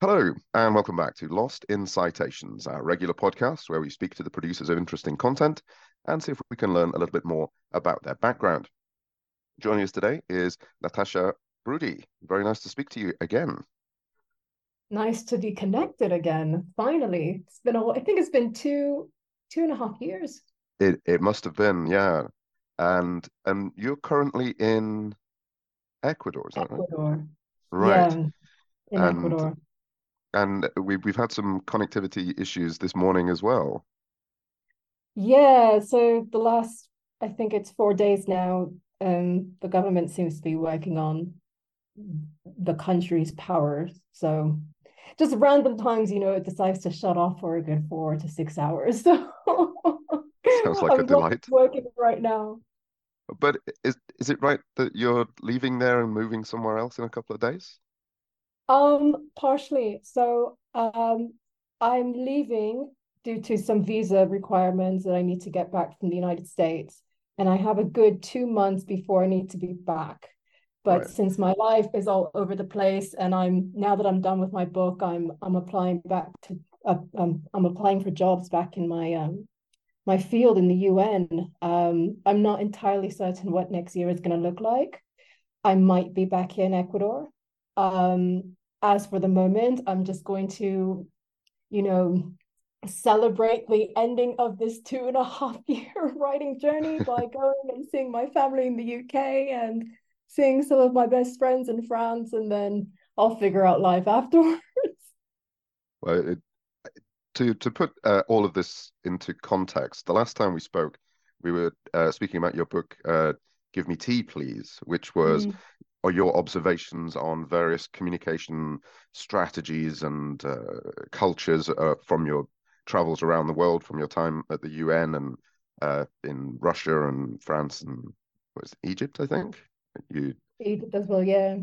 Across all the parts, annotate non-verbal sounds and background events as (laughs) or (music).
Hello, and welcome back to Lost in Citations, our regular podcast where we speak to the producers of interesting content and see if we can learn a little bit more about their background. Joining us today is Natasha Broodie. Very nice to speak to you again. Nice to be connected again. Finally, it's been a. I think it's been two, two and a half years. It it must have been, yeah. And and you're currently in Ecuador, is that Ecuador. right? Right. Yeah, in And Ecuador. And we we've had some connectivity issues this morning as well. Yeah, so the last, I think it's four days now, um, the government seems to be working on the country's power. So just random times, you know, it decides to shut off for a good four to six hours. (laughs) So Sounds like a I'm not delight. working right now. But is is it right that you're leaving there and moving somewhere else in a couple of days? Um, partially. So, um, I'm leaving due to some visa requirements that I need to get back from the United States, and I have a good two months before I need to be back. But Right. since my life is all over the place, and I'm now that I'm done with my book, I'm I'm applying back to uh, um, I'm applying for jobs back in my um my field in the UN. Um, I'm not entirely certain what next year is going to look like. I might be back here in Ecuador. Um, as for the moment, I'm just going to, you know, celebrate the ending of this two and a half (laughs) year writing journey by (laughs) going and seeing my family in the UK and seeing some of my best friends in France, and then I'll figure out life afterwards. (laughs) Well, it, to to put uh, all of this into context, the last time we spoke, we were uh, speaking about your book, uh, "Give Me Tea, Please," which was Mm, or your observations on various communication strategies and uh, cultures uh, from your travels around the world, from your time at the UN and uh, in Russia and France and was Egypt, I think. You Egypt as well, yeah.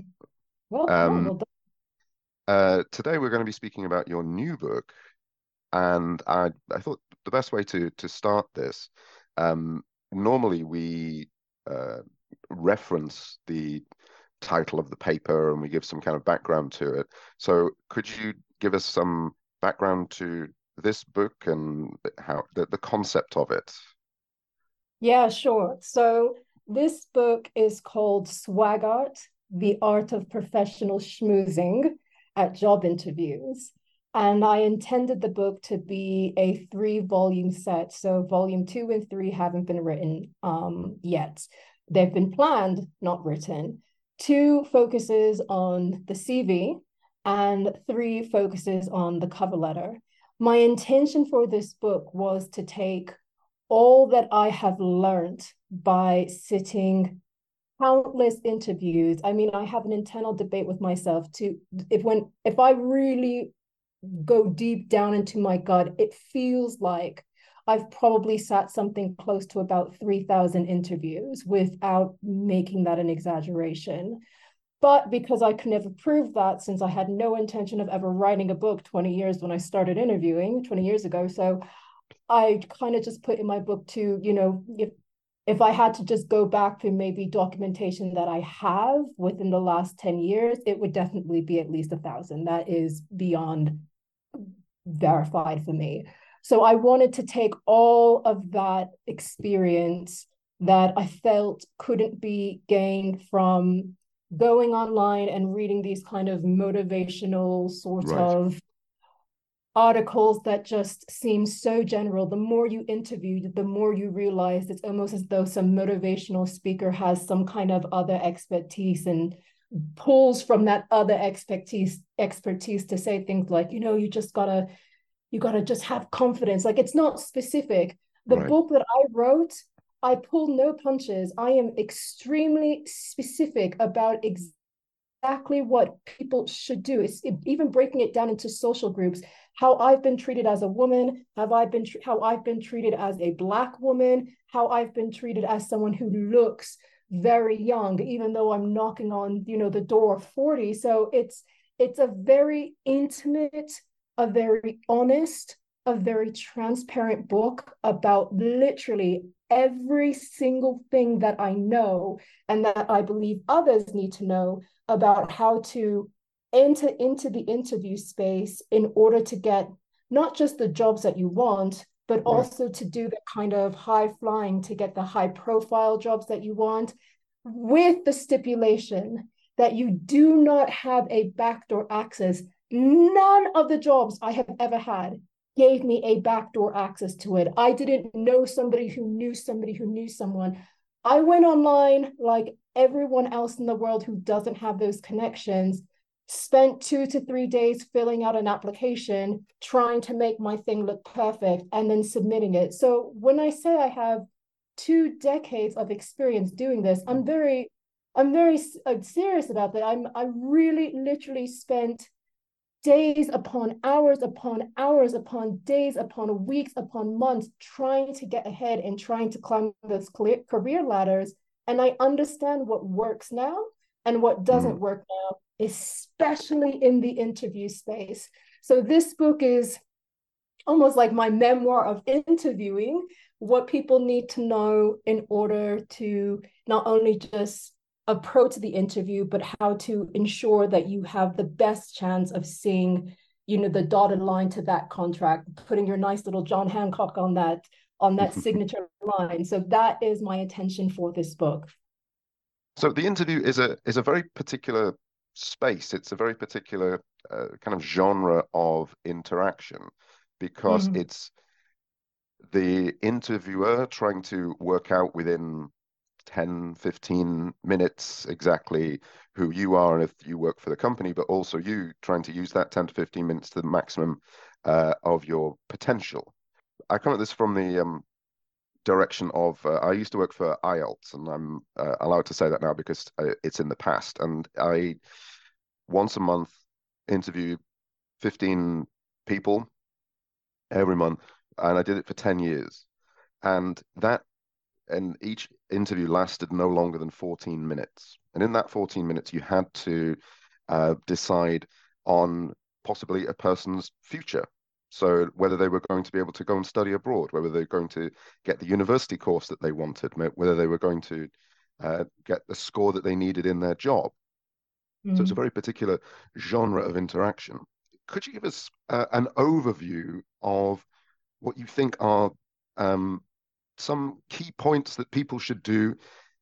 Well, um, well uh, today we're going to be speaking about your new book, and I I thought the best way to to start this, um, normally we uh, reference the title of the paper and we give some kind of background to it. So could you give us some background to this book and how the, the concept of it? Yeah, sure. So this book is called Swaggart, The Art of Professional Schmoozing at Job Interviews. And I intended the book to be a three volume set. So volume two and three haven't been written um, yet. They've been planned, not written. Two focuses on the CV, and three focuses on the cover letter. My intention for this book was to take all that I have learned by sitting countless interviews. I mean, I have an internal debate with myself to if when if I really go deep down into my gut, it feels like I've probably sat something close to about 3,000 interviews without making that an exaggeration. But because I could never prove that since I had no intention of ever writing a book 20 years when I started interviewing 20 years ago. So I kind of just put in my book to, you know, if if I had to just go back to maybe documentation that I have within the last 10 years, it would definitely be at least a thousand. That is beyond verified for me. So I wanted to take all of that experience that I felt couldn't be gained from going online and reading these kind of motivational sort Right, of articles that just seem so general. The more you interview, the more you realize it's almost as though some motivational speaker has some kind of other expertise and pulls from that other expertise expertise to say things like, you know, you just gotta you gotta just have confidence. Like it's not specific. The right, book that I wrote, I pull no punches. I am extremely specific about exactly what people should do. It's it, even breaking it down into social groups. How I've been treated as a woman, have I been how I've been treated as a black woman, how I've been treated as someone who looks very young, even though I'm knocking on you know the door of 40. So it's it's a very intimate, a very honest, a very transparent book about literally every single thing that I know and that I believe others need to know about how to enter into the interview space in order to get not just the jobs that you want, but also to do the kind of high flying to get the high profile jobs that you want, with the stipulation that you do not have a backdoor access. None of the jobs I have ever had gave me a backdoor access to it. I didn't know somebody who knew somebody who knew someone. I went online like everyone else in the world who doesn't have those connections, spent two to three days filling out an application, trying to make my thing look perfect, and then submitting it. So when I say I have two decades of experience doing this, I'm very, I'm very I'm uh, serious about that. I'm I really literally spent days upon hours upon hours upon days upon weeks upon months trying to get ahead and trying to climb those career ladders and i understand what works now and what doesn't mm. work now especially in the interview space so this book is almost like my memoir of interviewing what people need to know in order to not only just approach the interview, but how to ensure that you have the best chance of seeing, you know, the dotted line to that contract, putting your nice little John Hancock on that on that signature line. So that is my intention for this book. So the interview is a is a very particular space. It's a very particular uh, kind of genre of interaction because mm-hmm. it's the interviewer trying to work out within 10, 15 minutes exactly who you are and if you work for the company, but also you trying to use that 10 to 15 minutes to the maximum uh, of your potential. I come at this from the um, direction of uh, I used to work for IELTS, and I'm uh, allowed to say that now because uh, it's in the past. And I once a month interview 15 people every month, and I did it for 10 years. And that and each interview lasted no longer than 14 minutes. And in that 14 minutes, you had to uh, decide on possibly a person's future. So whether they were going to be able to go and study abroad, whether they're going to get the university course that they wanted, whether they were going to uh, get the score that they needed in their job. Mm. So it's a mm. very particular genre of interaction. Could you give us uh, an overview of what you think are um, some key points that people should do,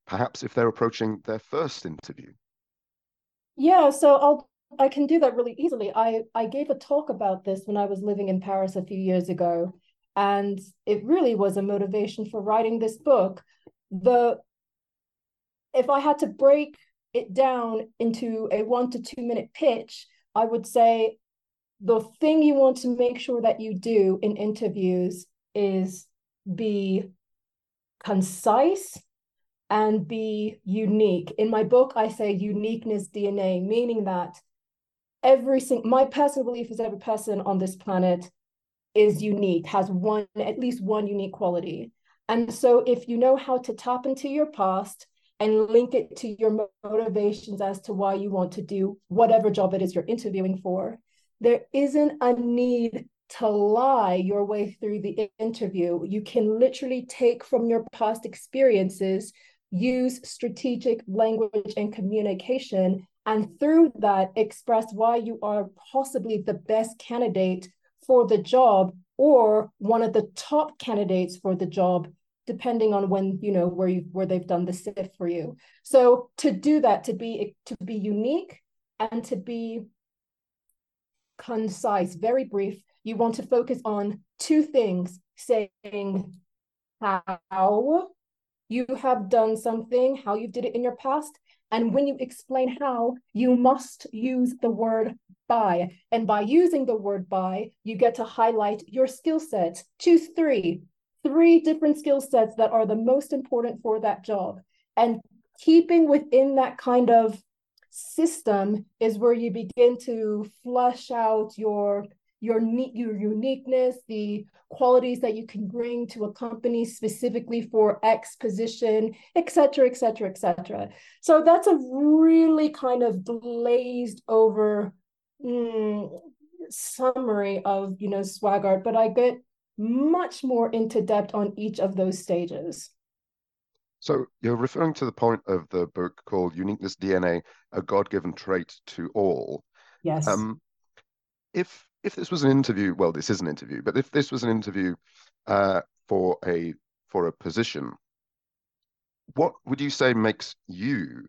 perhaps if they're approaching their first interview? Yeah, so I'll I can do that really easily. I I gave a talk about this when I was living in Paris a few years ago, and it really was a motivation for writing this book. The if I had to break it down into a one to two minute pitch, I would say the thing you want to make sure that you do in interviews is be concise and be unique. In my book, I say uniqueness DNA, meaning that every single my personal belief is every person on this planet is unique, has one at least one unique quality. And so if you know how to tap into your past and link it to your motivations as to why you want to do whatever job it is you're interviewing for, there isn't a need to lie your way through the interview. You can literally take from your past experiences, use strategic language and communication, and through that, express why you are possibly the best candidate for the job or one of the top candidates for the job depending on when you know where you where they've done the sift for you so to do that to be to be unique and to be concise very brief you want to focus on two things saying how you have done something, how you did it in your past. And when you explain how, you must use the word by. And by using the word by, you get to highlight your skill sets. Choose three, three different skill sets that are the most important for that job. And keeping within that kind of system is where you begin to flush out your your your uniqueness, the qualities that you can bring to a company specifically for X position, et cetera, et cetera, et cetera. So that's a really kind of glazed over mm, summary of you know Swaggart, but I get much more into depth on each of those stages. So you're referring to the point of the book called Uniqueness DNA, a God-given trait to all. Yes. Um, if if this was an interview, well, this is an interview, but if this was an interview uh, for a for a position, what would you say makes you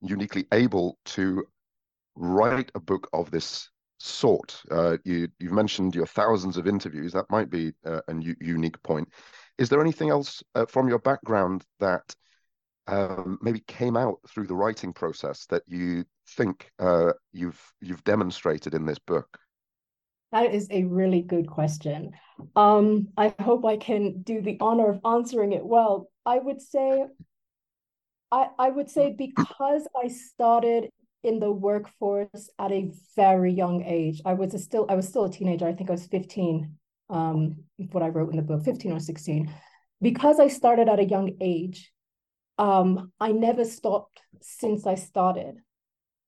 uniquely able to write a book of this sort? Uh, you you've mentioned your thousands of interviews. That might be uh, a unique point. Is there anything else uh, from your background that um, maybe came out through the writing process that you think uh, you've you've demonstrated in this book? That is a really good question. Um, I hope I can do the honor of answering it well. I would say, I, I would say because I started in the workforce at a very young age. I was still I was still a teenager. I think I was 15 um, what I wrote in the book, 15 or 16. Because I started at a young age, um, I never stopped since I started.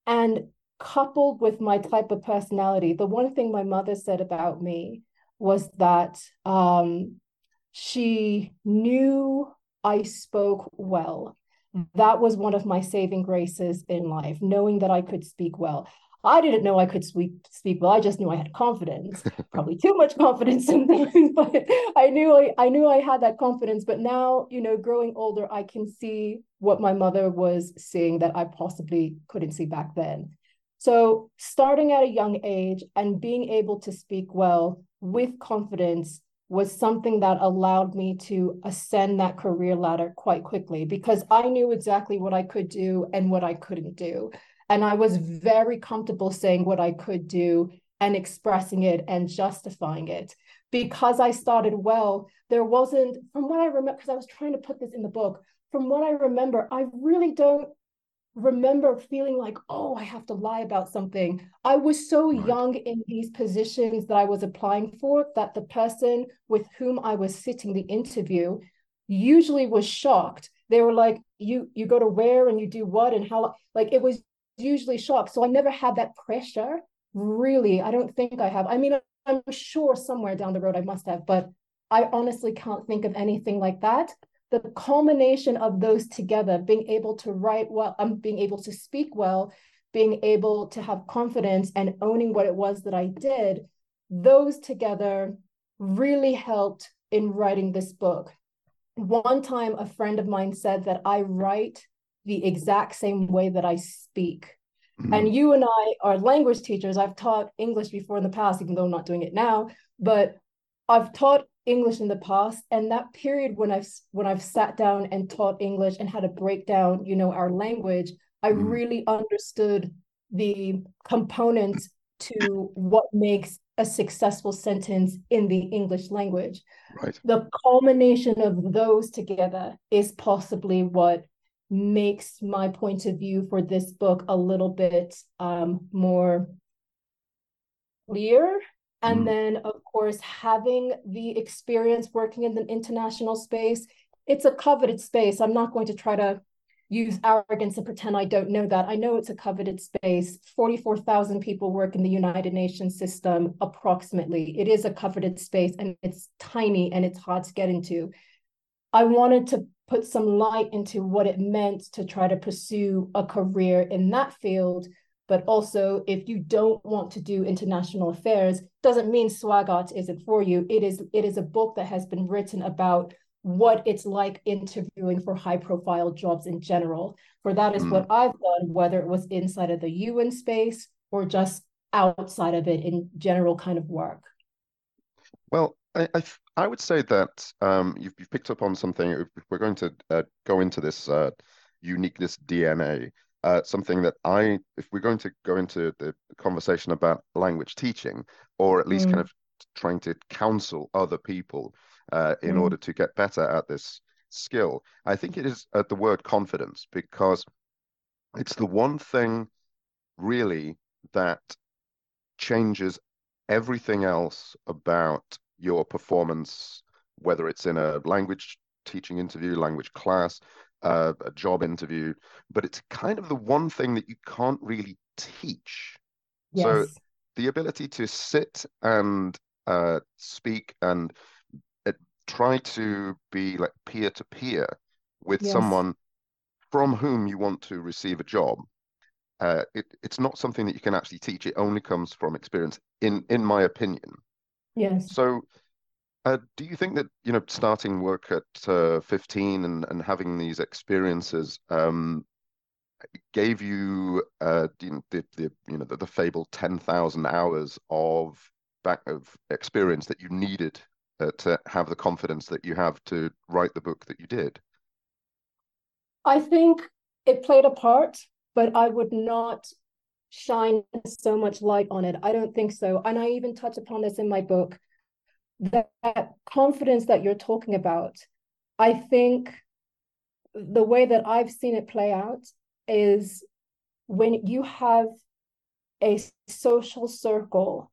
And coupled with my type of personality, the one thing my mother said about me was that um, she knew I spoke well. That was one of my saving graces in life, knowing that I could speak well. I didn't know I could speak speak well. I just knew I had confidence, (laughs) probably too much confidence sometimes, (laughs) but I knew I, I knew I had that confidence. But now, you know, growing older, I can see what my mother was seeing that I possibly couldn't see back then. So starting at a young age and being able to speak well with confidence was something that allowed me to ascend that career ladder quite quickly because I knew exactly what I could do and what I couldn't do. And I was very comfortable saying what I could do and expressing it and justifying it. Because I started well, there wasn't, from what I remember, because I was trying to put this in the book, from what I remember, I really don't remember feeling like, oh, I have to lie about something. I was so right. young in these positions that I was applying for that the person with whom I was sitting the interview usually was shocked. They were like, you you go to where and you do what and how like it was usually shocked. So I never had that pressure. Really, I don't think I have. I mean, I'm sure somewhere down the road I must have, but I honestly can't think of anything like that the culmination of those together, being able to write well, um, being able to speak well, being able to have confidence and owning what it was that I did, those together really helped in writing this book. One time, a friend of mine said that I write the exact same way that I speak. Mm-hmm. And you and I are language teachers. I've taught English before in the past, even though I'm not doing it now. But I've taught English in the past, and that period when I've when I've sat down and taught English and had to break down, you know, our language, I mm. really understood the components to what makes a successful sentence in the English language. Right. The culmination of those together is possibly what makes my point of view for this book a little bit um, more clear and mm. then, of course, having the experience working in the international space, it's a coveted space. I'm not going to try to use arrogance and pretend I don't know that. I know it's a coveted space. 44,000 people work in the United Nations system, approximately. It is a coveted space and it's tiny and it's hard to get into. I wanted to put some light into what it meant to try to pursue a career in that field but also if you don't want to do international affairs doesn't mean SWAG isn't for you. It is it is a book that has been written about what it's like interviewing for high profile jobs in general. For that is mm. what i've done whether it was inside of the un space or just outside of it in general kind of work. Well i i, I would say that um, you've, you've picked up on something. We're going to uh, go into this uh, uniqueness dna uh, something that I, if we're going to go into the conversation about language teaching, or at least mm. kind of trying to counsel other people uh, in mm. order to get better at this skill, I think it is at the word confidence because it's the one thing really that changes everything else about your performance, whether it's in a language teaching interview, language class, uh, a job interview, but it's kind of the one thing that you can't really teach. Yes. So the ability to sit and uh, speak and uh, try to be like peer to peer with yes. someone from whom you want to receive a job uh, it, it's not something that you can actually teach. It only comes from experience, in in my opinion. Yes. So, uh, do you think that you know starting work at uh, 15 and and having these experiences um, gave you uh, the, the you know the, the fabled 10,000 hours of back of experience that you needed uh, to have the confidence that you have to write the book that you did? I think it played a part, but I would not shine so much light on it. I don't think so. And I even touch upon this in my book. That, that confidence that you're talking about, I think the way that I've seen it play out is when you have a social circle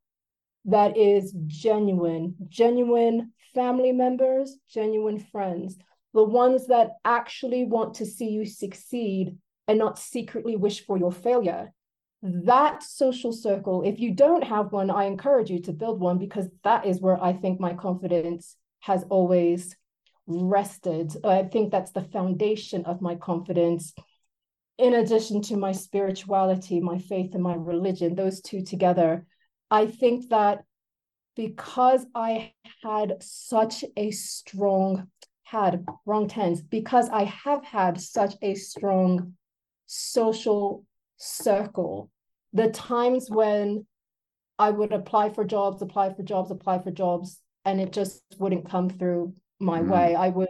that is genuine, genuine family members, genuine friends, the ones that actually want to see you succeed and not secretly wish for your failure. That social circle, if you don't have one, I encourage you to build one because that is where I think my confidence has always rested. I think that's the foundation of my confidence. In addition to my spirituality, my faith, and my religion, those two together I think that because I had such a strong, had wrong tense, because I have had such a strong social circle, the times when I would apply for jobs, apply for jobs, apply for jobs, and it just wouldn't come through my mm. way. I would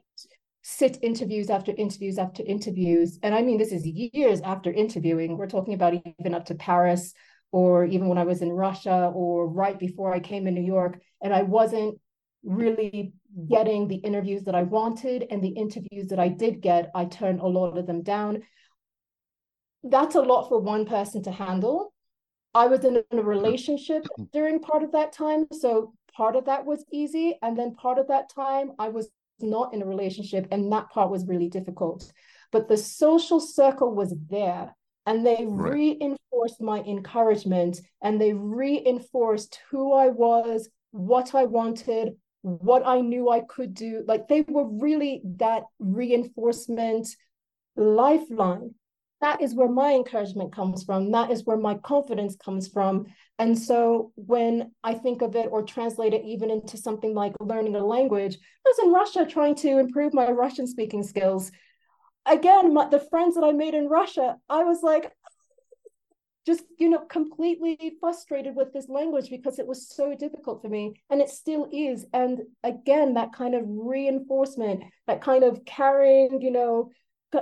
sit interviews after interviews after interviews. And I mean, this is years after interviewing. We're talking about even up to Paris or even when I was in Russia or right before I came in New York, and I wasn't really getting the interviews that I wanted. And the interviews that I did get, I turned a lot of them down. That's a lot for one person to handle. I was in a relationship mm-hmm. during part of that time. So part of that was easy. And then part of that time, I was not in a relationship. And that part was really difficult. But the social circle was there and they right. reinforced my encouragement and they reinforced who I was, what I wanted, what I knew I could do. Like they were really that reinforcement lifeline. That is where my encouragement comes from. That is where my confidence comes from. And so when I think of it or translate it even into something like learning a language, I was in Russia trying to improve my Russian speaking skills again, my, the friends that I made in Russia, I was like, (laughs) just you know completely frustrated with this language because it was so difficult for me and it still is and again that kind of reinforcement that kind of carrying you know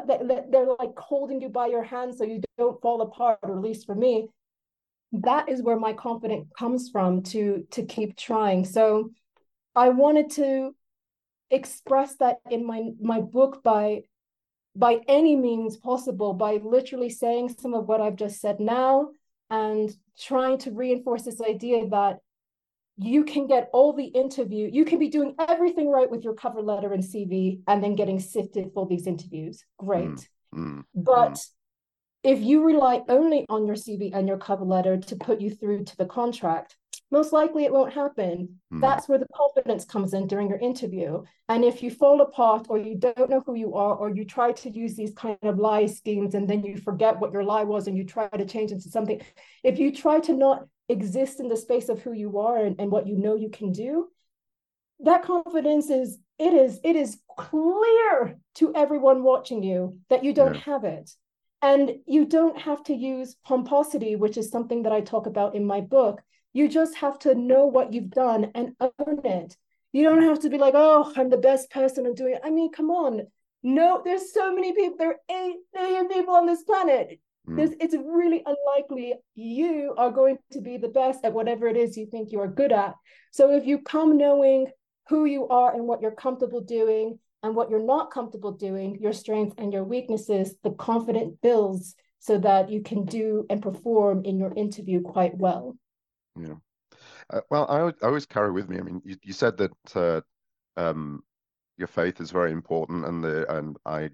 that, they're like holding you by your hand so you don't fall apart or at least for me that is where my confidence comes from to to keep trying. So i wanted to express that in my my book by by any means possible by literally saying some of what I've just said now and trying to reinforce this idea that you can get all the interview, you can be doing everything right with your cover letter and CV and then getting sifted for these interviews. Great. Mm, mm, but mm. if you rely only on your CV and your cover letter to put you through to the contract, most likely it won't happen. Mm. That's where the confidence comes in during your interview. And if you fall apart or you don't know who you are, or you try to use these kind of lie schemes and then you forget what your lie was and you try to change into something, if you try to not exist in the space of who you are and, and what you know you can do, that confidence is it is it is clear to everyone watching you that you don't yeah. have it and you don't have to use pomposity which is something that i talk about in my book you just have to know what you've done and own it. You don't have to be like, oh, I'm the best person at doing it. I mean, come on. No, there's so many people. There are 8 million people on this planet. Mm. it's really unlikely you are going to be the best at whatever it is you think you are good at. So if you come knowing who you are and what you're comfortable doing and what you're not comfortable doing, your strengths and your weaknesses, the confidence builds so that you can do and perform in your interview quite well. Yeah. Uh, well, I, I always carry with me. I mean, you, you said that uh, um, your faith is very important, and the and I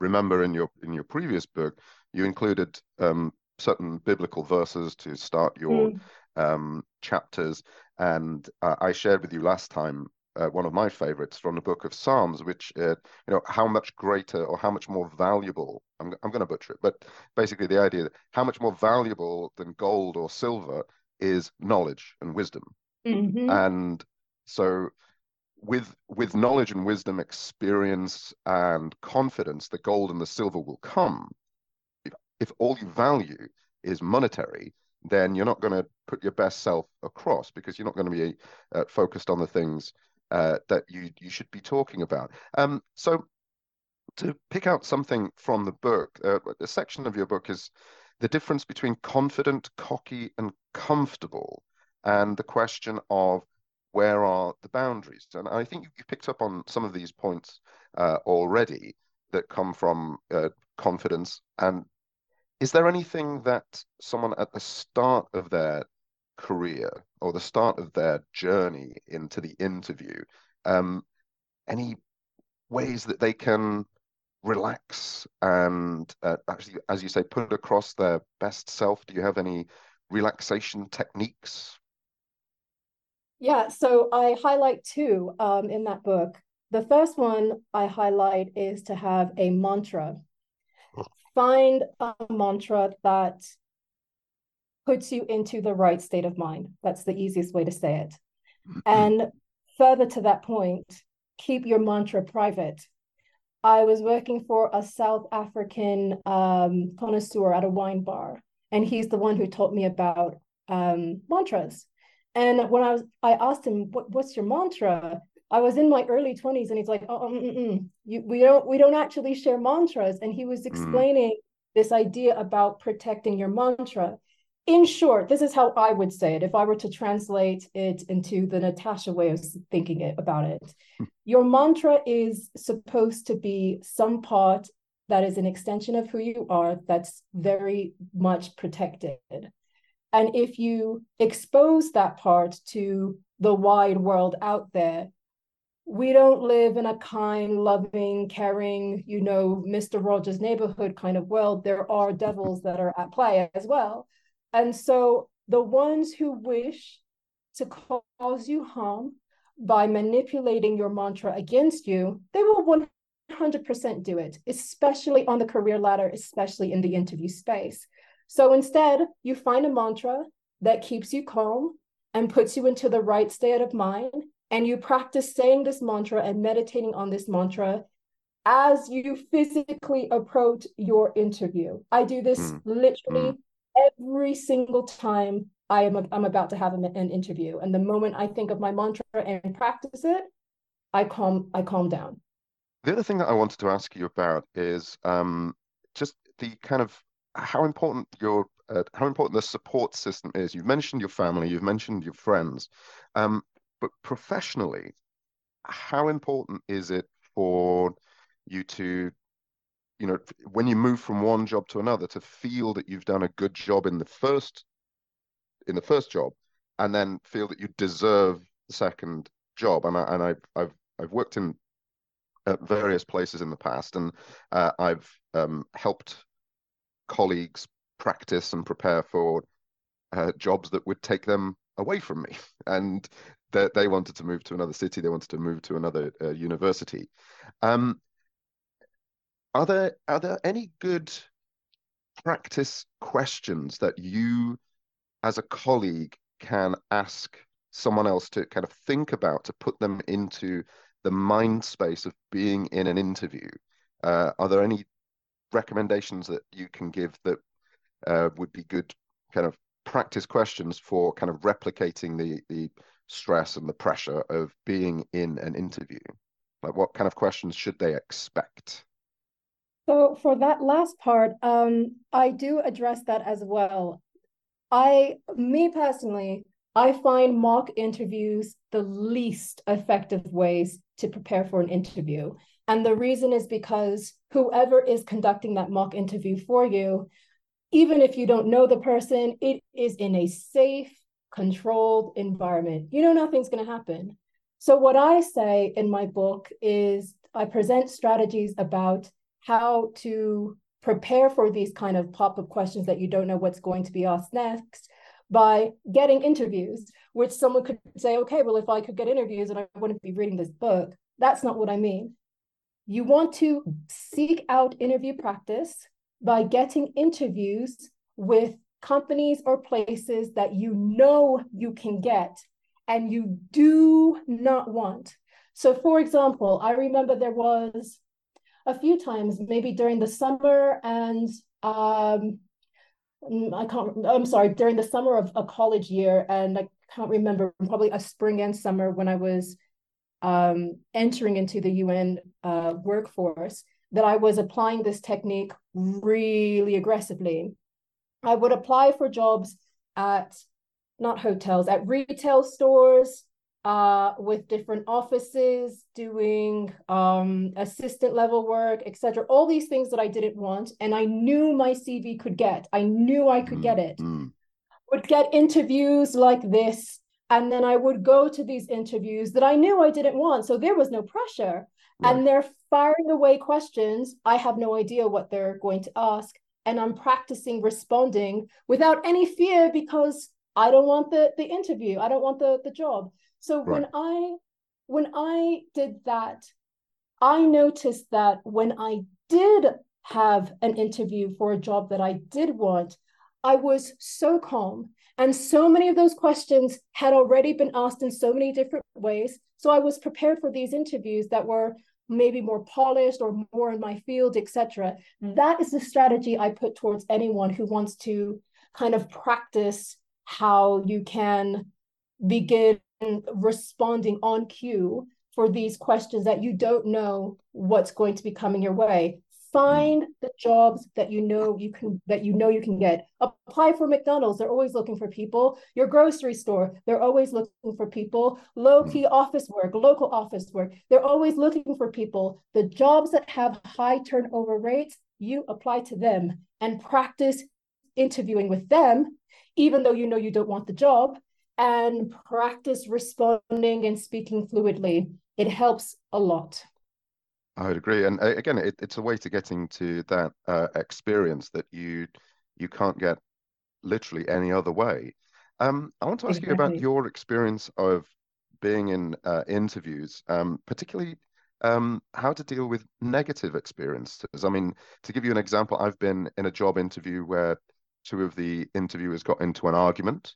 remember in your in your previous book you included um, certain biblical verses to start your mm. um, chapters, and uh, I shared with you last time uh, one of my favorites from the book of Psalms, which, uh, you know, how much greater or how much more valuable, I'm, I'm going to butcher it, but basically the idea that how much more valuable than gold or silver is knowledge and wisdom. Mm-hmm. And so with with knowledge and wisdom, experience and confidence, the gold and the silver will come. If, all you value is monetary, then you're not going to put your best self across because you're not going to be uh, focused on the things uh, that you you should be talking about. Um, so to pick out something from the book, uh, a section of your book is the difference between confident, cocky, and comfortable, and the question of where are the boundaries. And I think you picked up on some of these points uh, already that come from uh, confidence and is there anything that someone at the start of their career or the start of their journey into the interview, um, any ways that they can relax and uh, actually, as you say, put across their best self? Do you have any relaxation techniques? Yeah, so I highlight two um, in that book. The first one I highlight is to have a mantra find a mantra that puts you into the right state of mind. That's the easiest way to say it. Mm-hmm. (clears throat) And further to that point, keep your mantra private. I was working for a South African um, connoisseur at a wine bar, and he's the one who taught me about um, mantras. And when I was, I asked him, what, "What's your mantra?" I was in my early 20s and he's like, oh, mm, mm. You, we don't we don't actually share mantras. And he was mm. explaining mm. this idea about protecting your mantra. In short, this is how I would say it if I were to translate it into the Natasha way of thinking it about it. Hmm. your mantra is supposed to be some part that is an extension of who you are that's very much protected. And if you expose that part to the wide world out there, we don't live in a kind, loving, caring, you know, Mr. Rogers neighborhood kind of world. There are devils that are at play as well. And so the ones who wish to cause you harm by manipulating your mantra against you, they will 100% do it, especially on the career ladder, especially in the interview space. So instead, you find a mantra that keeps you calm and puts you into the right state of mind and you practice saying this mantra and meditating on this mantra as you physically approach your interview. I do this mm. literally mm. every single time I am a, I'm about to have an, an interview. And the moment I think of my mantra and practice it, I calm I calm down. The other thing that I wanted to ask you about is um, just the kind of how important your uh, how important the support system is. You've mentioned your family, you've mentioned your friends. Um, but professionally, how important is it for you to, you know, when you move from one job to another, to feel that you've done a good job in the first, in the first job, and then feel that you deserve the second job? And I and I've I've I've worked in at various places in the past, and uh, I've um, helped colleagues practice and prepare for uh, jobs that would take them away from me. (laughs) And they, they wanted to move to another city. They wanted to move to another uh, university. Um, are there are there any good practice questions that you, as a colleague, can ask someone else to kind of think about to put them into the mind space of being in an interview? Uh, are there any recommendations that you can give that uh, would be good kind of practice questions for kind of replicating the the stress and the pressure of being in an interview? Like, what kind of questions should they expect? So, for that last part, um, I do address that as well. I, me personally, I find mock interviews the least effective ways to prepare for an interview. And the reason is because whoever is conducting that mock interview for you, even if you don't know the person, it is in a safe, controlled environment, you know nothing's going to happen. So, what I say in my book is I present strategies about how to prepare for these kind of pop up questions that you don't know what's going to be asked next. by getting interviews, which someone could say, okay, well, if I could get interviews and I wouldn't be reading this book. That's not what I mean. You want to seek out interview practice by getting interviews with companies or places that you know you can get and you do not want. So, for example, I remember there was a few times, maybe during the summer and um, mm, I can't, I'm sorry, during the summer of a college year, and I can't remember, probably a spring and summer when I was um, entering into the UN uh, workforce, that I was applying this technique really aggressively. I would apply for jobs at not hotels, at retail stores, uh, with different offices, doing um, assistant level work, etc. All these things that I didn't want, and I knew my CV could get. I knew I could mm, get it. Mm. Would get interviews like this, and then I would go to these interviews that I knew I didn't want. So there was no pressure, right. and they're firing away questions. I have no idea what they're going to ask, and I'm practicing responding without any fear because I don't want the the interview. I don't want the the job. So right. when I when I did that, I noticed that when I did have an interview for a job that I did want, I was so calm. And so many of those questions had already been asked in so many different ways. So I was prepared for these interviews that were maybe more polished or more in my field, etc. Mm. That is the strategy I put towards anyone who wants to kind of practice how you can begin responding on cue for these questions that you don't know what's going to be coming your way find the jobs that you know you can that you know you can get. Apply for mcdonald's. They're always looking for people. Your grocery store. They're always looking for people. Low key mm. office work local office work. They're always looking for people. The jobs that have high turnover rates you apply to them and practice interviewing with them even though you know you don't want the job and practice responding and speaking fluidly. It helps a lot. I would agree, and again, it, it's a way to getting to that uh, experience that you you can't get literally any other way. Um, I want to ask exactly. you about your experience of being in uh, interviews, um, particularly um, how to deal with negative experiences. I mean, to give you an example, I've been in a job interview where two of the interviewers got into an argument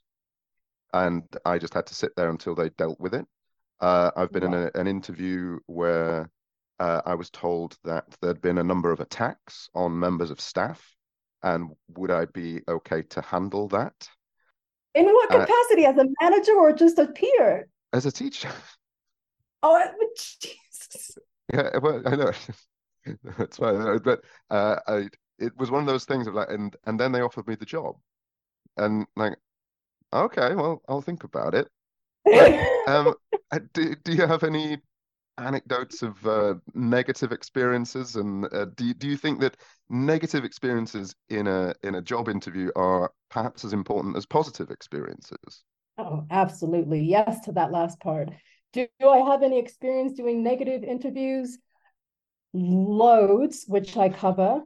and I just had to sit there until they dealt with it. Uh, I've been in a, an interview where uh, I was told that there'd been a number of attacks on members of staff, and would I be okay to handle that? In what uh, capacity, uh, as a manager or just a peer? As a teacher. (laughs) Oh, (laughs) Jesus. Yeah, well, I know. (laughs) That's fine. But uh, I, it was one of those things of like, and and then they offered me the job, and like Okay, well, I'll think about it. um, uh, do, do you have any anecdotes of uh, negative experiences, and uh, do do you think that negative experiences in a in a job interview are perhaps as important as positive experiences? Oh, absolutely. Yes, to that last part. Do, do I have any experience doing negative interviews? Loads, which I cover.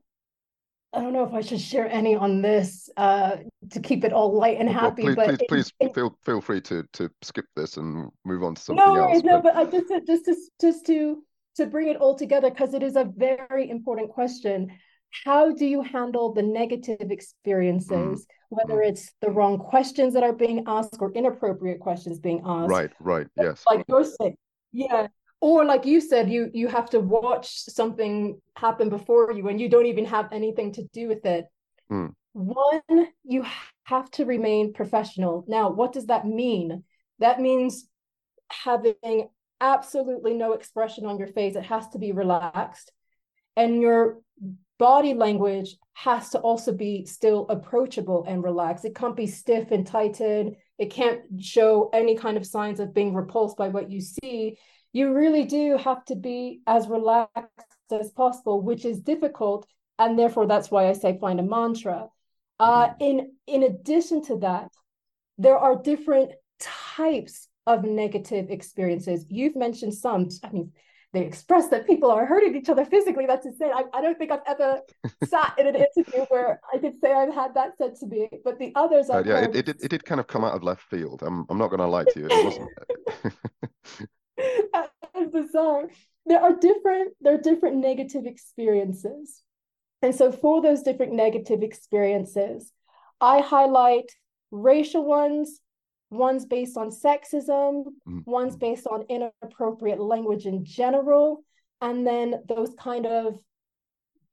I don't know if I should share any on this uh, to keep it all light and happy. Well, please, but please, it, please feel feel free to to skip this and move on to something no else. No, but I just to, just to just to to bring it all together because it is a very important question. How do you handle the negative experiences, mm. whether mm. it's the wrong questions that are being asked or inappropriate questions being asked? Right, right, yes. Like you're saying, yeah, or like you said you you have to watch something happen before you and you don't even have anything to do with it. Mm. one you have to remain professional. Now what does that mean? That means having absolutely no expression on your face. It has to be relaxed. And your body language has to also be still approachable and relaxed. It can't be stiff and tightened. It can't show any kind of signs of being repulsed by what you see you really do have to be as relaxed as possible, which is difficult. And therefore, that's why I say find a mantra. Uh, mm-hmm. in, in addition to that, there are different types of negative experiences. You've mentioned some. I mean, they express that people are hurting each other physically. That's insane. I, I don't think I've ever (laughs) sat in an interview where I could say I've had that said to me. But the others are. Uh, yeah, it, it, did, it did kind of come out of left field. I'm, I'm not going to lie to you. It (laughs) wasn't. (laughs) (laughs) That's bizarre. There are different, there are different negative experiences. And so for those different negative experiences, I highlight racial ones, one's based on sexism, mm-hmm. one's based on inappropriate language in general, and then those kind of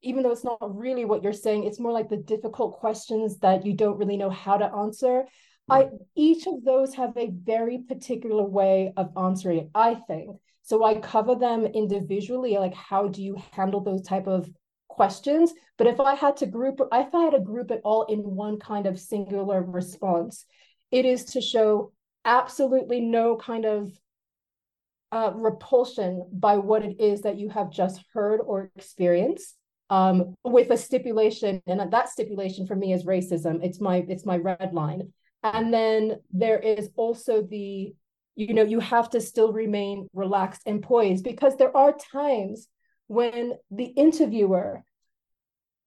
even though it's not really what you're saying, it's more like the difficult questions that you don't really know how to answer. I each of those have a very particular way of answering it, I think. So I cover them individually, like how do you handle those type of questions? But if I had to group, if I had to group it all in one kind of singular response, it is to show absolutely no kind of uh, repulsion by what it is that you have just heard or experienced um, with a stipulation and that stipulation for me is racism it's my it's my red line and then there is also the you know you have to still remain relaxed and poised because there are times when the interviewer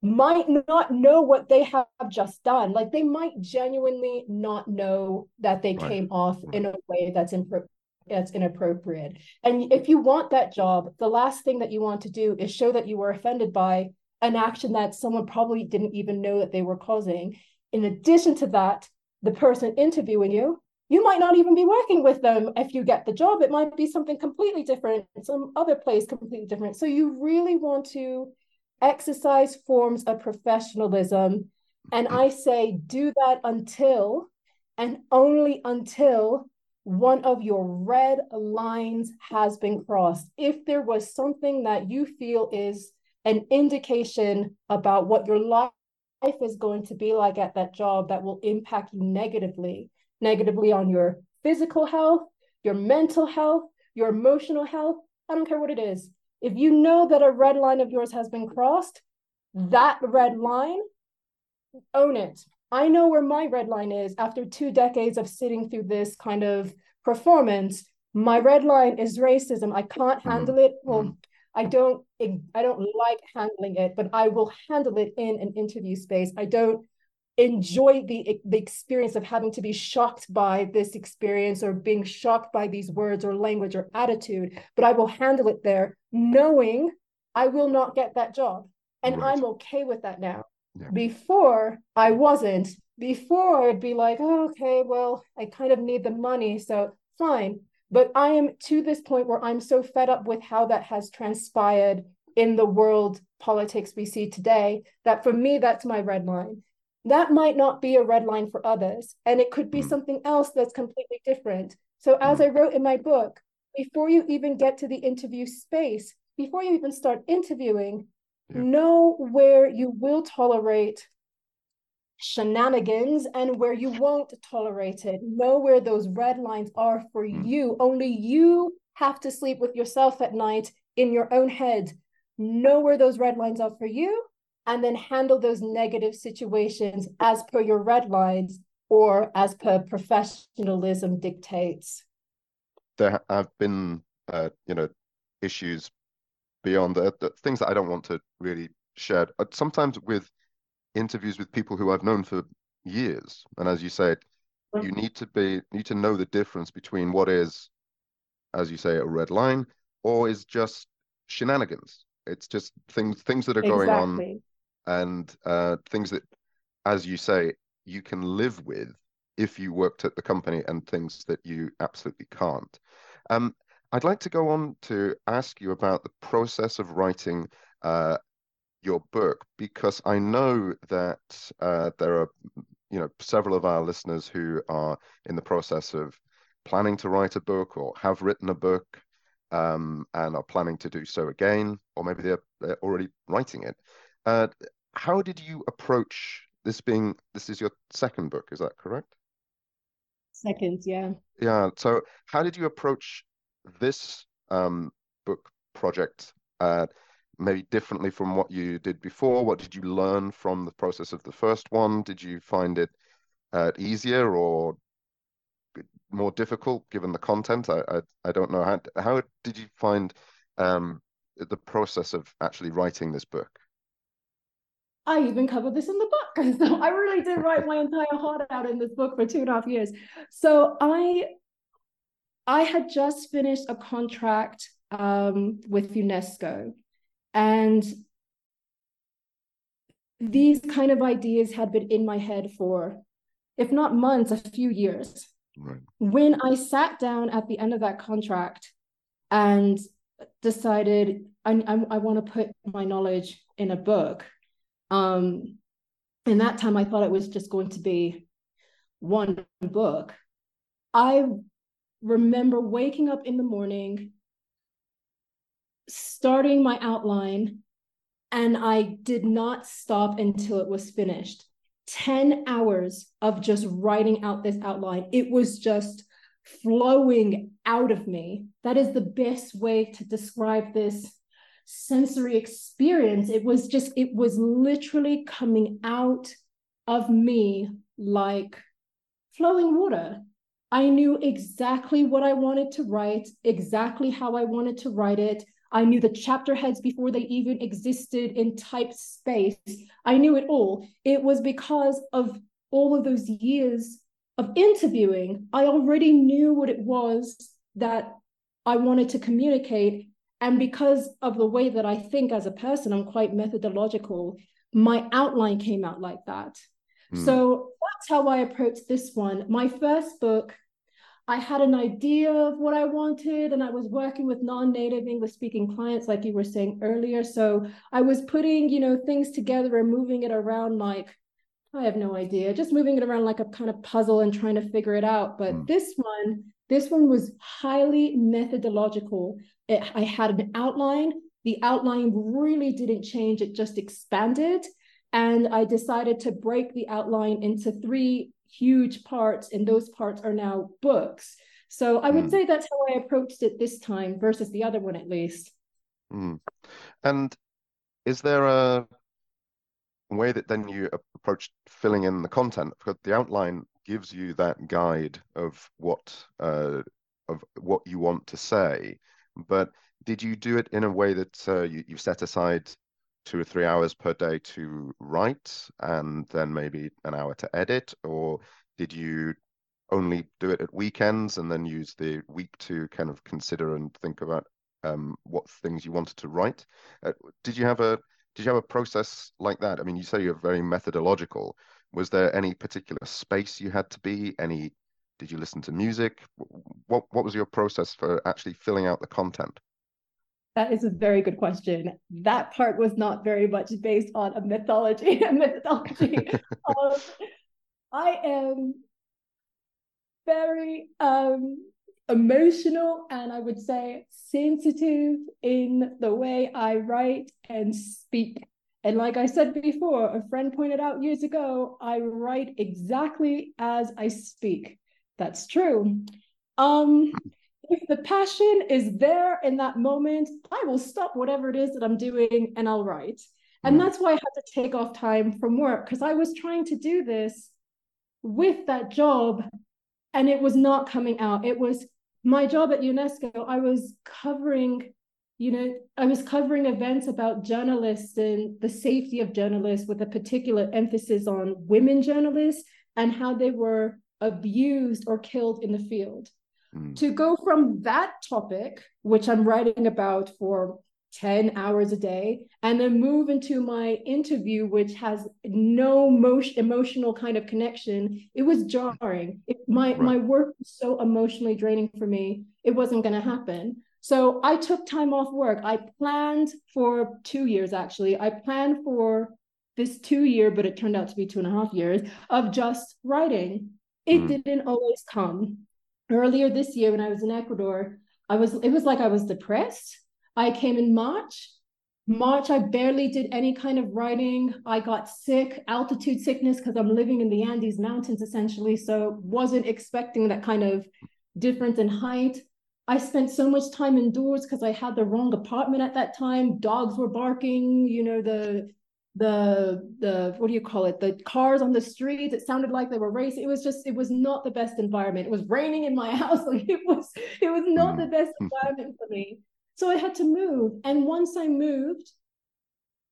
might not know what they have just done. Like they might genuinely not know that they right. came off mm. in a way that's impro- that's inappropriate. And if you want that job, the last thing that you want to do is show that you were offended by an action that someone probably didn't even know that they were causing. In addition to that, the person interviewing you, you might not even be working with them if you get the job. It might be something completely different, some other place completely different. So you really want to exercise forms of professionalism. And I say, do that until and only until one of your red lines has been crossed. If there was something that you feel is an indication about what your life is going to be like at that job that will impact you negatively, negatively on your physical health, your mental health, your emotional health, I don't care what it is. If you know that a red line of yours has been crossed, that red line, own it. I know where my red line is after two decades of sitting through this kind of performance. My red line is racism. I can't mm-hmm. handle it. Well, mm-hmm. I don't I don't like handling it, but I will handle it in an interview space. I don't enjoy the the experience of having to be shocked by this experience or being shocked by these words or language or attitude but i will handle it there knowing i will not get that job and right. i'm okay with that now yeah. before i wasn't before i'd be like oh, okay well i kind of need the money so fine but i am to this point where i'm so fed up with how that has transpired in the world politics we see today that for me that's my red line that might not be a red line for others and it could be mm. something else that's completely different so as mm. i wrote in my book before you even get to the interview space before you even start interviewing yeah. know where you will tolerate shenanigans and where you won't tolerate it know where those red lines are for mm. you only you have to sleep with yourself at night in your own head know where those red lines are for you and then handle those negative situations as per your red lines or as per professionalism dictates. There have been, uh, you know, issues beyond the, the, things that I don't want to really share. Uh, sometimes with interviews with people who I've known for years, and as you said, you need to be need to know the difference between what is, as you say, a red line or is just shenanigans. It's just things things that are going exactly. on and uh, things that, as you say, you can live with if you worked at the company and things that you absolutely can't. Um, I'd like to go on to ask you about the process of writing uh, your book because I know that uh, there are, you know, several of our listeners who are in the process of planning to write a book or have written a book um, and are planning to do so again, or maybe they're, they're already writing it. Uh, how did you approach this being this is your second book is that correct second yeah yeah so how did you approach this um, book project uh, maybe differently from what you did before what did you learn from the process of the first one did you find it uh, easier or more difficult given the content I, I, I don't know how how did you find um, the process of actually writing this book? I even covered this in the book. (laughs) So I really did write (laughs) my entire heart out in this book for two and a half years. So I I had just finished a contract um, with UNESCO, and these kind of ideas had been in my head for, if not months, a few years. Right. When I sat down at the end of that contract and decided I, I, I want to put my knowledge in a book, um, in that time I thought it was just going to be one book. I remember waking up in the morning, starting my outline, and I did not stop until it was finished. 10 hours of just writing out this outline. It was just flowing out of me. That is the best way to describe this sensory experience. It was just, it was literally coming out of me like flowing water. I knew exactly what I wanted to write, exactly how I wanted to write it. I knew the chapter heads before they even existed in type space. I knew it all. It was because of all of those years of interviewing. I already knew what it was that I wanted to communicate. And because of the way that I think as a person, I'm quite methodological, my outline came out like that. Mm. So that's how I approached this one. My first book I had an idea of what I wanted, and I was working with non-native English speaking clients, like you were saying earlier. So I was putting, you know, things together and moving it around like I have no idea, just moving it around like a kind of puzzle and trying to figure it out. But mm. this one, this one was highly methodological. It, I had an outline. The outline really didn't change; it just expanded. And I decided to break the outline into three huge parts, and those parts are now books. So I would mm. say that's how I approached it this time versus the other one, at least. Mm. And is there a way that then you approach filling in the content? Because the outline gives you that guide of what uh, of what you want to say, but did you do it in a way that uh, you, you set aside two or three hours per day to write and then maybe an hour to edit? Or did you only do it at weekends and then use the week to kind of consider and think about um, what things you wanted to write? Uh, did you have a did you have a process like that? I mean you say you're very methodological. Was there any particular space you had to be? Any did you listen to music? What what was your process for actually filling out the content that is a very good question. That part was not very much based on a mythology, (laughs) a methodology. um, (laughs) I am very um, emotional and I would say sensitive in the way I write and speak. And like I said before, a friend pointed out years ago, I write exactly as I speak. That's true. Um, if the passion is there in that moment, I will stop whatever it is that I'm doing and I'll write. And mm. that's why I had to take off time from work because I was trying to do this with that job and it was not coming out. It was my job at UNESCO. I was covering, you know, I was covering events about journalists and the safety of journalists with a particular emphasis on women journalists and how they were abused or killed in the field. Mm. To go from that topic, which I'm writing about for 10 hours a day, and then move into my interview, which has no motion, emotional kind of connection, it was jarring. It, my, right. my work was so emotionally draining for me, it wasn't going to happen. So I took time off work. I planned for two years, actually. I planned for this two year, but it turned out to be two and a half years of just writing. It mm. didn't always come earlier this year when I was in Ecuador, I was it was like I was depressed. I came in March. March, I barely did any kind of writing. I got sick, altitude sickness, because I'm living in the Andes Mountains essentially. So wasn't expecting that kind of difference in height. I spent so much time indoors because I had the wrong apartment at that time. Dogs were barking, you know, the the the what do you call it the cars on the streets it sounded like they were racing it was just it was not the best environment it was raining in my (laughs) house like it was it was not the best mm-hmm. environment for me So I had to move. And once I moved,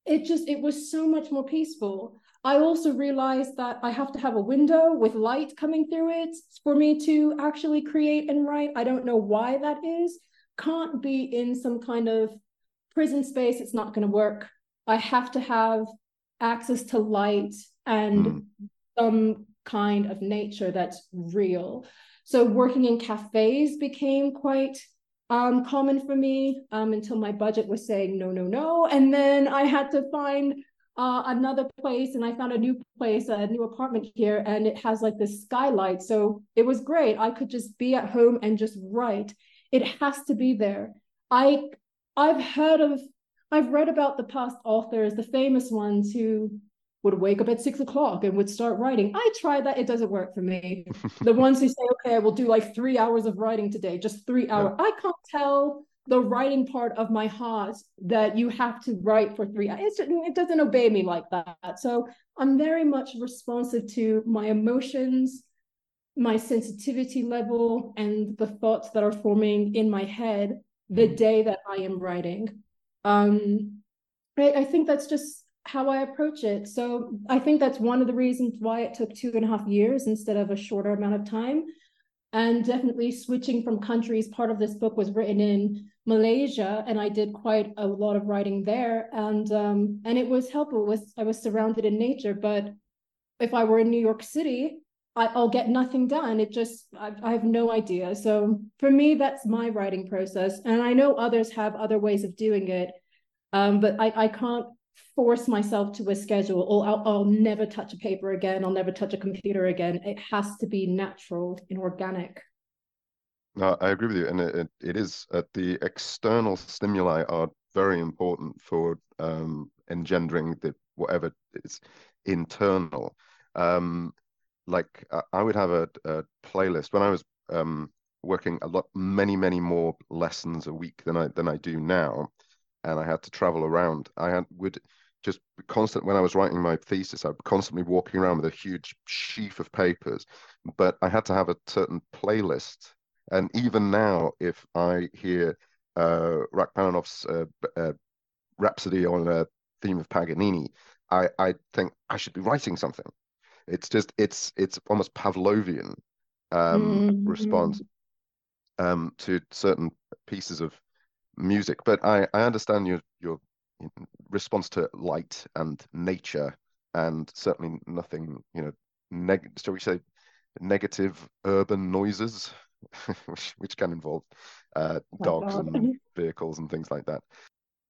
it just it was so much more peaceful. I also realized that I have to have a window with light coming through it for me to actually create and write. I don't know why that is. Can't be in some kind of prison space. It's not going to work. I have to have access to light and mm. some kind of nature that's real. So working in cafes became quite um, common for me um, until my budget was saying no, no, no. And then I had to find uh, another place and I found a new place, a new apartment here, and it has like this skylight. So it was great. I could just be at home and just write. It has to be there. I I've heard of I've read about the past authors, the famous ones who would wake up at six o'clock and would start writing. I tried that. It doesn't work for me. (laughs) the ones who say, okay, I will do like three hours of writing today, just three hours. Yeah. I can't tell the writing part of my heart that you have to write for three hours. Just, it doesn't obey me like that. So I'm very much responsive to my emotions, my sensitivity level, and the thoughts that are forming in my head the mm. day that I am writing. Um, I, I think that's just how I approach it. So I think that's one of the reasons why it took two and a half years instead of a shorter amount of time. And definitely switching from countries. Part of this book was written in Malaysia, and I did quite a lot of writing there. And um, and it was helpful. It was I was surrounded in nature, but if I were in New York City, I, will get nothing done. It just I, I have no idea. So for me, that's my writing process, and I know others have other ways of doing it. Um, but I, I can't force myself to a schedule or I'll, I'll, never touch a paper again i'll never touch a computer again it has to be natural and organic no i agree with you and it, it is uh, the external stimuli are very important for um, engendering the whatever is internal um, like uh, i would have a, a, playlist when i was um, working a lot many many more lessons a week than i than i do now and I had to travel around. I had would just constant when I was writing my thesis, I'd constantly walking around with a huge sheaf of papers, but I had to have a certain playlist. And even now, if I hear uh, Rachmaninoff's uh, uh, Rhapsody on a theme of Paganini, I, I think I should be writing something. It's just it's it's almost Pavlovian um, mm-hmm. response um, to certain pieces of music, but I, I understand your your response to light and nature, and certainly nothing you know neg shall we say negative urban noises, (laughs) which which can involve uh, oh, dogs and (laughs) vehicles and things like that.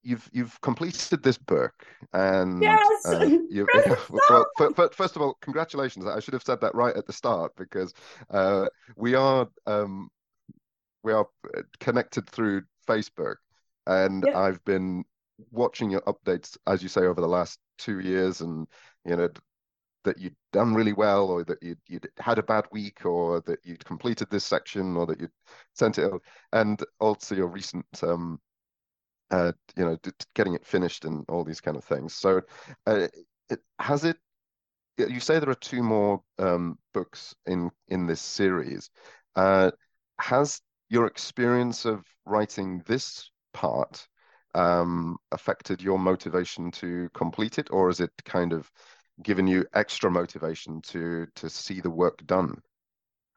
You've you've completed this book, and yes, uh, (laughs) you, (laughs) well, first of all, congratulations! I should have said that right at the start because uh, we are um, we are uh, connected through Facebook, and yeah. I've been watching your updates, as you say, over the last two years, and you know that you'd done really well, or that you'd, you'd had a bad week, or that you'd completed this section, or that you'd sent it, and also your recent, um, uh, you know, getting it finished and all these kind of things. So, uh, it, has it? You say there are two more um, books in in this series. Uh, has your experience of writing this part um, affected your motivation to complete it, or is it kind of given you extra motivation to to see the work done?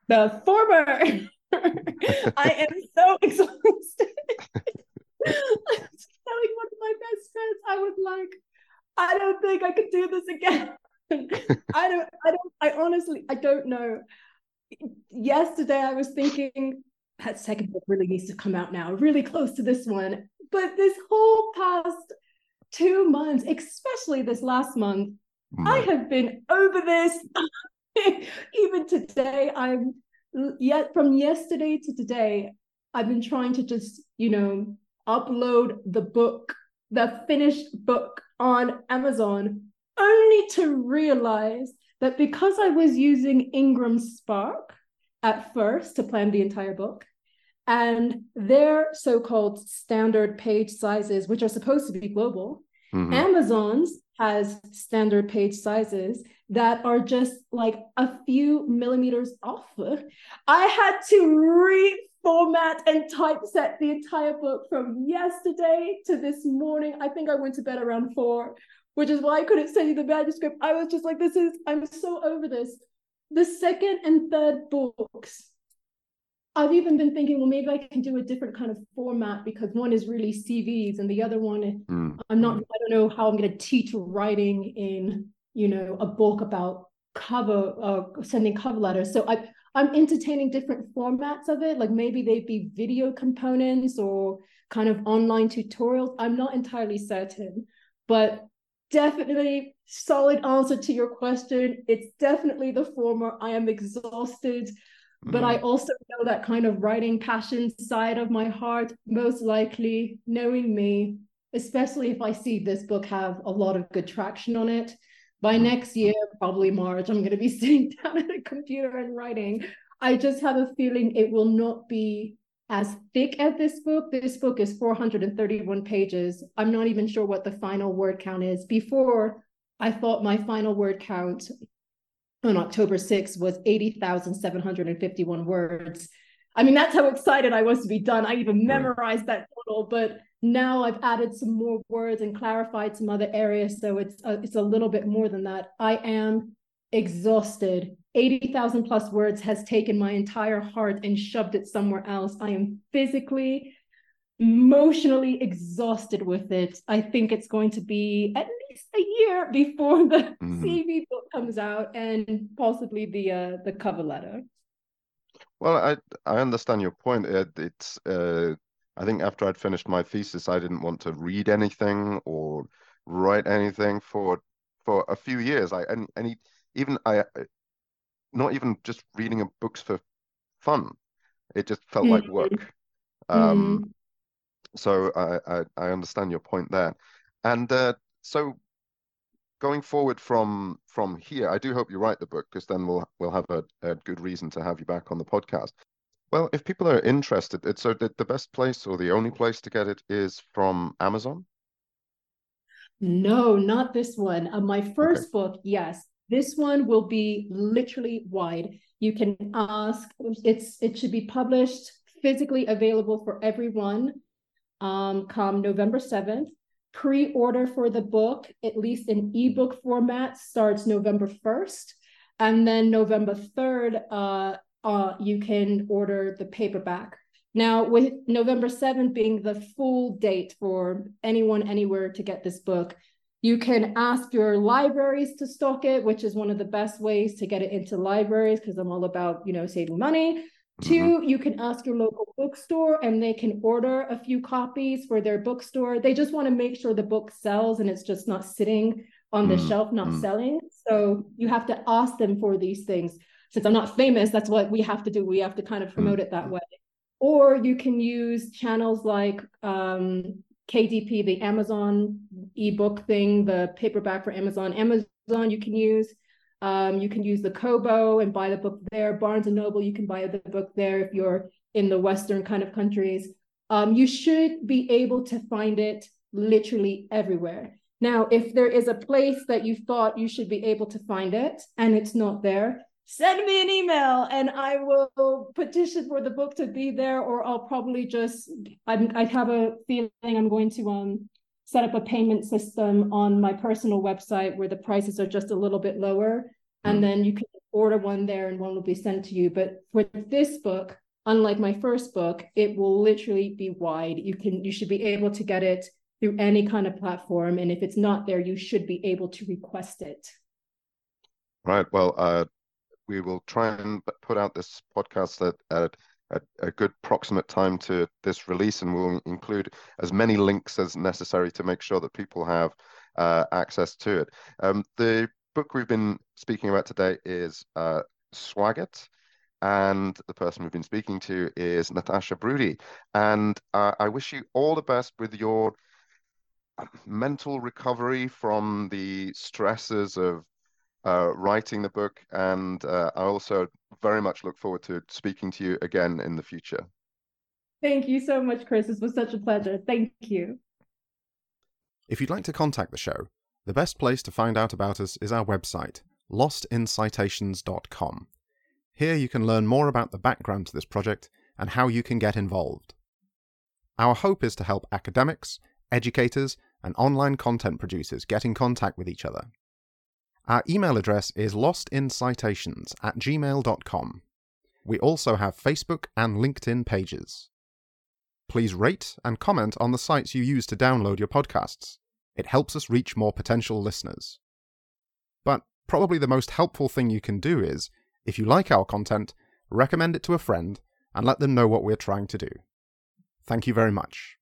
The former. (laughs) I am so (laughs) exhausted. I was telling one of my best friends, I was like, I don't think I could do this again. I don't, I don't, I honestly, I don't know. Yesterday I was thinking, that second book really needs to come out now, really close to this one. But this whole past two months, especially this last month, mm. I have been over this. (laughs) Even today, I'm yet from yesterday to today, I've been trying to just, you know, upload the book, the finished book on Amazon, only to realize that because I was using Ingram Spark, at first to plan the entire book. And their so called standard page sizes, which are supposed to be global, mm-hmm. Amazon's has standard page sizes that are just like a few millimeters off. I had to format and typeset the entire book from yesterday to this morning. I think I went to bed around four, which is why I couldn't send you the manuscript. I was just like, this is, I'm so over this. The second and third books, I've even been thinking, well, maybe I can do a different kind of format because one is really CVs and the other one, mm. I'm not, I don't know how I'm going to teach writing in, you know, a book about cover, uh, sending cover letters. So I, I'm entertaining different formats of it. Like maybe they'd be video components or kind of online tutorials. I'm not entirely certain, but definitely solid answer to your question. It's definitely the former. I am exhausted, but I mm-hmm. also know that kind of writing passion side of my heart, most likely knowing me, especially if I see this book have a lot of good traction on it by next year, probably March, I'm going to be (laughs) sitting down at a computer and writing. I just have a feeling it will not be as thick as this book. This book is 431 pages. I'm not even sure what the final word count is. Before, I thought my final word count on October 6th was 80,751 words. I mean, that's how excited I was to be done. I even memorized that total, but now I've added some more words and clarified some other areas, so it's a, it's a little bit more than that. I am exhausted. 80,000 plus words has taken my entire heart and shoved it somewhere else. I am physically, emotionally exhausted with it. I think it's going to be at least a year before the (laughs) mm. CV book comes out and possibly the uh, the cover letter. Well, I I understand your point. It, it's uh, I think after I'd finished my thesis, I didn't want to read anything or write anything for for a few years. I and any even I not even just reading books for fun. It just felt mm-hmm. like work. Um, mm-hmm. So I, I, I understand your point there, and uh, so going forward from from here, I do hope you write the book because then we'll we'll have a, a good reason to have you back on the podcast. Well, if people are interested, it's so the, the best place or the only place to get it is from Amazon. No, not this one. Uh, my first okay. book, yes. This one will be literally wide. You can ask. It's it should be published physically available for everyone. Um, come November seventh. Pre-order for the book, at least in ebook format, starts November first, and then November third. Uh, uh, you can order the paperback. Now, with November 7th being the full date for anyone anywhere to get this book, you can ask your libraries to stock it, which is one of the best ways to get it into libraries because I'm all about, you know, saving money. Mm-hmm. Two, you can ask your local bookstore and they can order a few copies for their bookstore. They just want to make sure the book sells and it's just not sitting on the mm-hmm. shelf, not mm-hmm. selling. So you have to ask them for these things since I'm not famous, that's what we have to do. We have to kind of promote it that mm-hmm. way. Or you can use channels like um, KDP, the Amazon ebook thing, the paperback for Amazon. Amazon you can use. Um, you can use the Kobo and buy the book there. Barnes and Noble, you can buy the book there if you're in the Western kind of countries. Um, you should be able to find it literally everywhere. Now, if there is a place that you thought you should be able to find it and it's not there, send me an email and I will petition for the book to be there, or I'll probably just I'm, I have a feeling I'm going to um set up a payment system on my personal website where the prices are just a little bit lower, and then you can order one there and one will be sent to you. But for this book, unlike my first book, it will literally be wide. You can you should be able to get it through any kind of platform, and if it's not there, you should be able to request it. Right. Well, uh, we will try and put out this podcast at, at, a good proximate time to this release, and we'll include as many links as necessary to make sure that people have uh, access to it. Um, the book we've been speaking about today is uh, and the person we've been speaking to is Natasha Broodie. And uh, I wish you all the best with your mental recovery from the stresses of uh, writing the book, and uh, I also very much look forward to speaking to you again in the future. Thank you so much, Chris. This was such a pleasure. Thank you. If you'd like to contact the show, the best place to find out about us is our website, lostincitations.com. Here you can learn more about the background to this project and how you can get involved. Our hope is to help academics, educators, and online content producers get in contact with each other. Our email address is lostincitations at gmail.com. We also have Facebook and LinkedIn pages. Please rate and comment on the sites you use to download your podcasts. It helps us reach more potential listeners. But probably the most helpful thing you can do is, if you like our content, recommend it to a friend and let them know what we're trying to do. Thank you very much.